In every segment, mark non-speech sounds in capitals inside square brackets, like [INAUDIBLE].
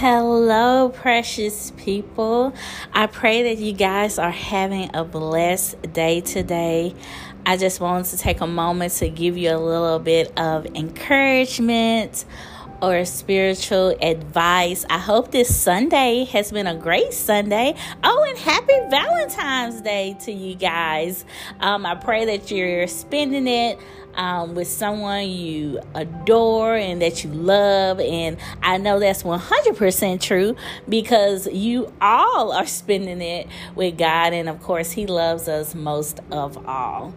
Hello, precious people. I pray that you guys are having a blessed day today. I just wanted to take a moment to give you a little bit of encouragement or spiritual advice. I hope this Sunday has been a great Sunday. Oh, and happy Valentine's Day to you guys. Um, I pray that you're spending it um, with someone you adore and that you love. And I know that's 100% true because you all are spending it with God. And of course, He loves us most of all.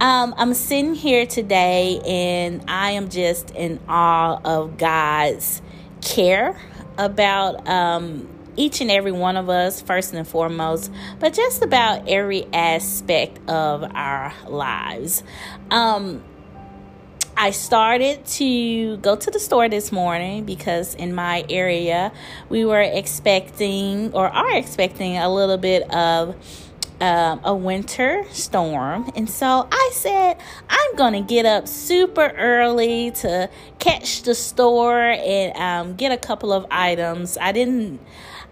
Um, I'm sitting here today and I am just in awe of God's care about um, each and every one of us, first and foremost, but just about every aspect of our lives. Um, I started to go to the store this morning because in my area we were expecting or are expecting a little bit of um, a winter storm. And so I said, I'm going to get up super early to catch the store and um, get a couple of items. I didn't.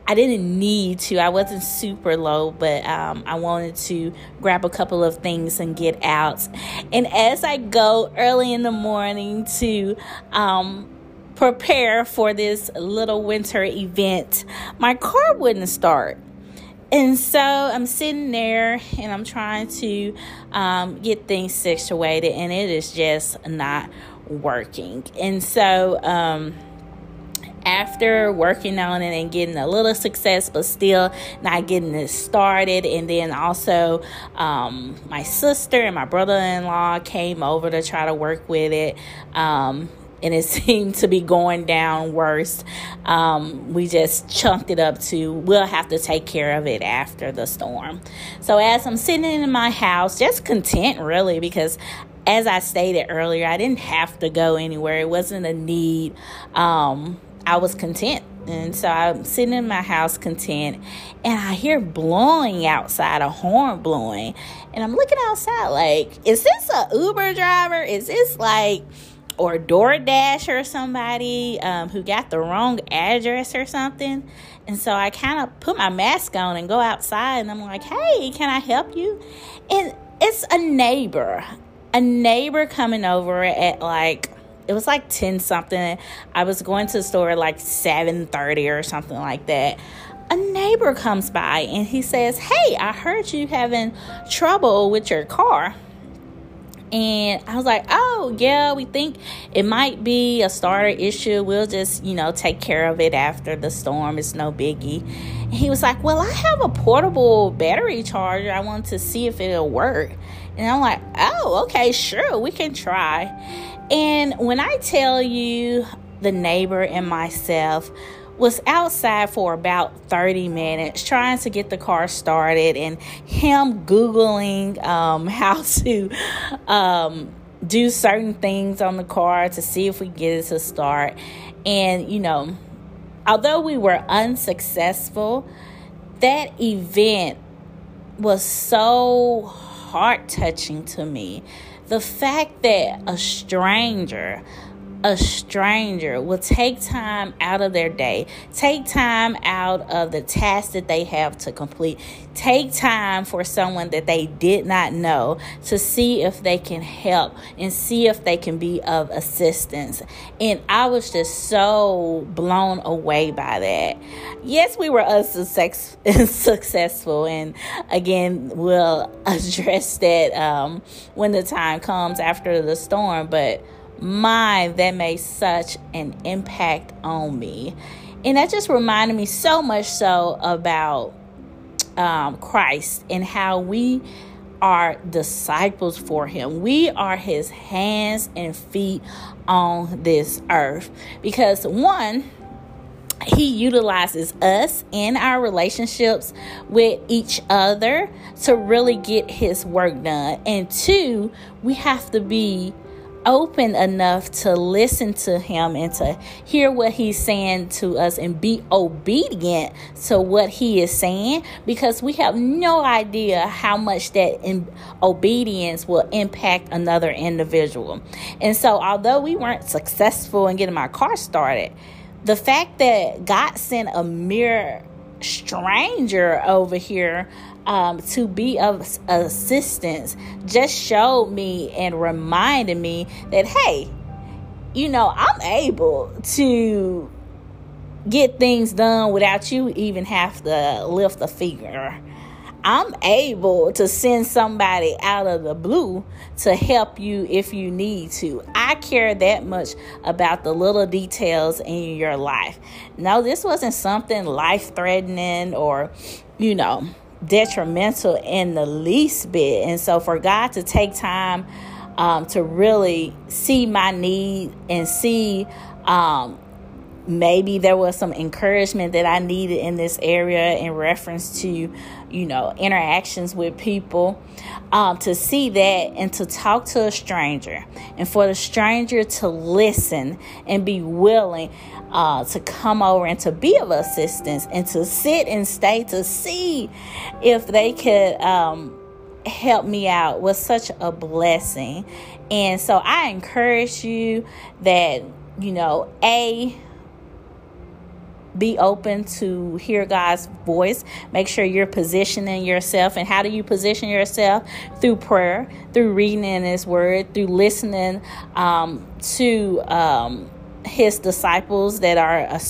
I didn't need to. I wasn't super low, but um, I wanted to grab a couple of things and get out. And as I go early in the morning to um, prepare for this little winter event, my car wouldn't start. And so I'm sitting there and I'm trying to um, get things situated, and it is just not working. And so, um, after working on it and getting a little success, but still not getting it started. And then also, um, my sister and my brother in law came over to try to work with it. Um, and it [LAUGHS] seemed to be going down worse. Um, we just chunked it up to we'll have to take care of it after the storm. So, as I'm sitting in my house, just content really, because as I stated earlier, I didn't have to go anywhere, it wasn't a need. Um, I was content. And so I'm sitting in my house content, and I hear blowing outside, a horn blowing. And I'm looking outside, like, is this a Uber driver? Is this like, or DoorDash or somebody um, who got the wrong address or something. And so I kind of put my mask on and go outside and I'm like, hey, can I help you? And it's a neighbor, a neighbor coming over at like, it was like 10 something. I was going to the store like 7.30 or something like that. A neighbor comes by and he says, hey, I heard you having trouble with your car. And I was like, oh, yeah, we think it might be a starter issue. We'll just, you know, take care of it after the storm. It's no biggie. And he was like, well, I have a portable battery charger. I want to see if it'll work. And I'm like, oh, okay, sure, we can try. And when I tell you the neighbor and myself, was outside for about 30 minutes trying to get the car started and him googling um, [LAUGHS] how to um, do certain things on the car to see if we get it to start. And you know although we were unsuccessful that event was so heart touching to me the fact that a stranger a stranger will take time out of their day, take time out of the task that they have to complete, take time for someone that they did not know to see if they can help and see if they can be of assistance. And I was just so blown away by that. Yes, we were unsuccessful, [LAUGHS] successful and again, we'll [LAUGHS] address that um, when the time comes after the storm, but my, that made such an impact on me. And that just reminded me so much so about um, Christ and how we are disciples for him. We are his hands and feet on this earth. Because one, he utilizes us in our relationships with each other to really get his work done. And two, we have to be open enough to listen to him and to hear what he's saying to us and be obedient to what he is saying because we have no idea how much that obedience will impact another individual. And so, although we weren't successful in getting my car started, the fact that God sent a mere stranger over here um, to be of assistance just showed me and reminded me that, hey, you know, I'm able to get things done without you even have to lift a finger. I'm able to send somebody out of the blue to help you if you need to. I care that much about the little details in your life. No, this wasn't something life threatening or, you know, detrimental in the least bit. And so for God to take time um, to really see my need and see um, maybe there was some encouragement that I needed in this area in reference to, you know, interactions with people. Um, to see that and to talk to a stranger, and for the stranger to listen and be willing uh, to come over and to be of assistance and to sit and stay to see if they could um, help me out was such a blessing. And so I encourage you that, you know, A, be open to hear God's voice. Make sure you're positioning yourself. And how do you position yourself? Through prayer, through reading in His Word, through listening um, to um, His disciples that are uh,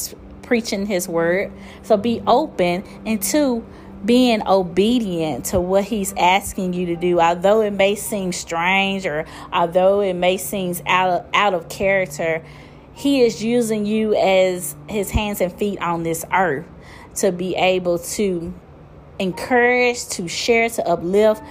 preaching His Word. So be open. And two, being obedient to what he's asking you to do although it may seem strange or although it may seem out of, out of character he is using you as his hands and feet on this earth to be able to encourage, to share, to uplift,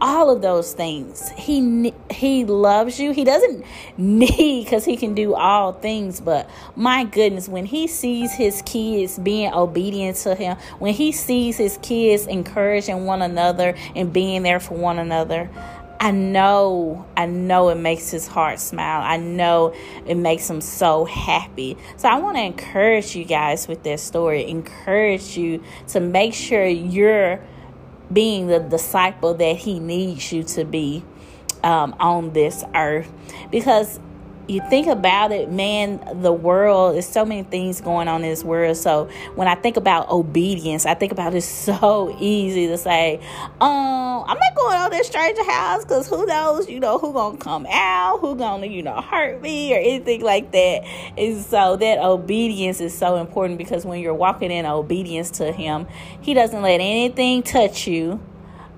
all of those things. He he loves you. He doesn't [LAUGHS] need cuz he can do all things, but my goodness, when he sees his kids being obedient to him, when he sees his kids encouraging one another and being there for one another, I know, I know it makes his heart smile. I know it makes him so happy. So I want to encourage you guys with this story, encourage you to make sure you're being the disciple that he needs you to be um, on this earth. Because you think about it, man, the world, there's so many things going on in this world. So when I think about obedience, I think about it's [LAUGHS] so easy to say, um, I'm not going on this stranger house because who knows, you know, who gonna come out, who gonna, you know, hurt me or anything like that. And so that obedience is so important because when you're walking in obedience to him, he doesn't let anything touch you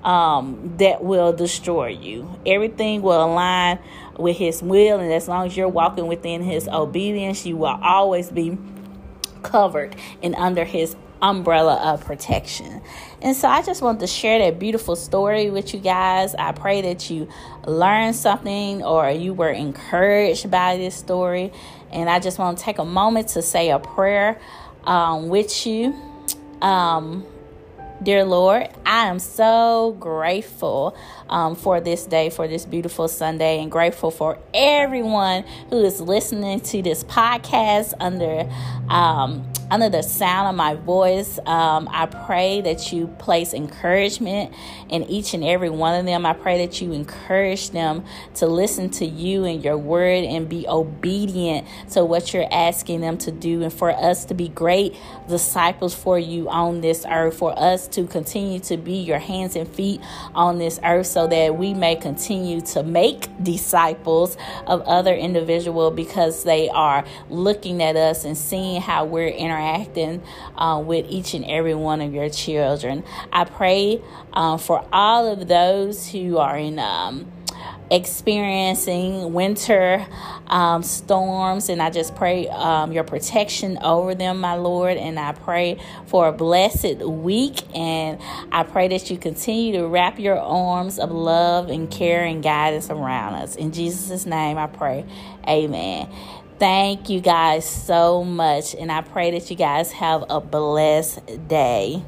um, that will destroy you. Everything will align with His will, and as long as you're walking within His obedience, you will always be covered and under His umbrella of protection. And so I just want to share that beautiful story with you guys. I pray that you learned something or you were encouraged by this story. And I just want to take a moment to say a prayer um, with you. Um, Dear Lord, I am so grateful um, for this day, for this beautiful Sunday, and grateful for everyone who is listening to this podcast under um, under the sound of my voice. Um, I pray that you place encouragement in each and every one of them. I pray that you encourage them to listen to you and your word and be obedient to what you're asking them to do, and for us to be great disciples for you on this earth, for us to continue to be your hands and feet on this earth so that we may continue to make disciples of other individuals because they are looking at us and seeing how we're interacting interacting uh, with each and every one of your children. I pray uh, for all of those who are in. Um, experiencing winter um, storms, and I just pray um, your protection over them, my Lord. And I pray for a blessed week, and I pray that you continue to wrap your arms of love and care and guidance around us. In Jesus' name, I pray. Amen. Thank you guys so much. And I pray that you guys have a blessed day.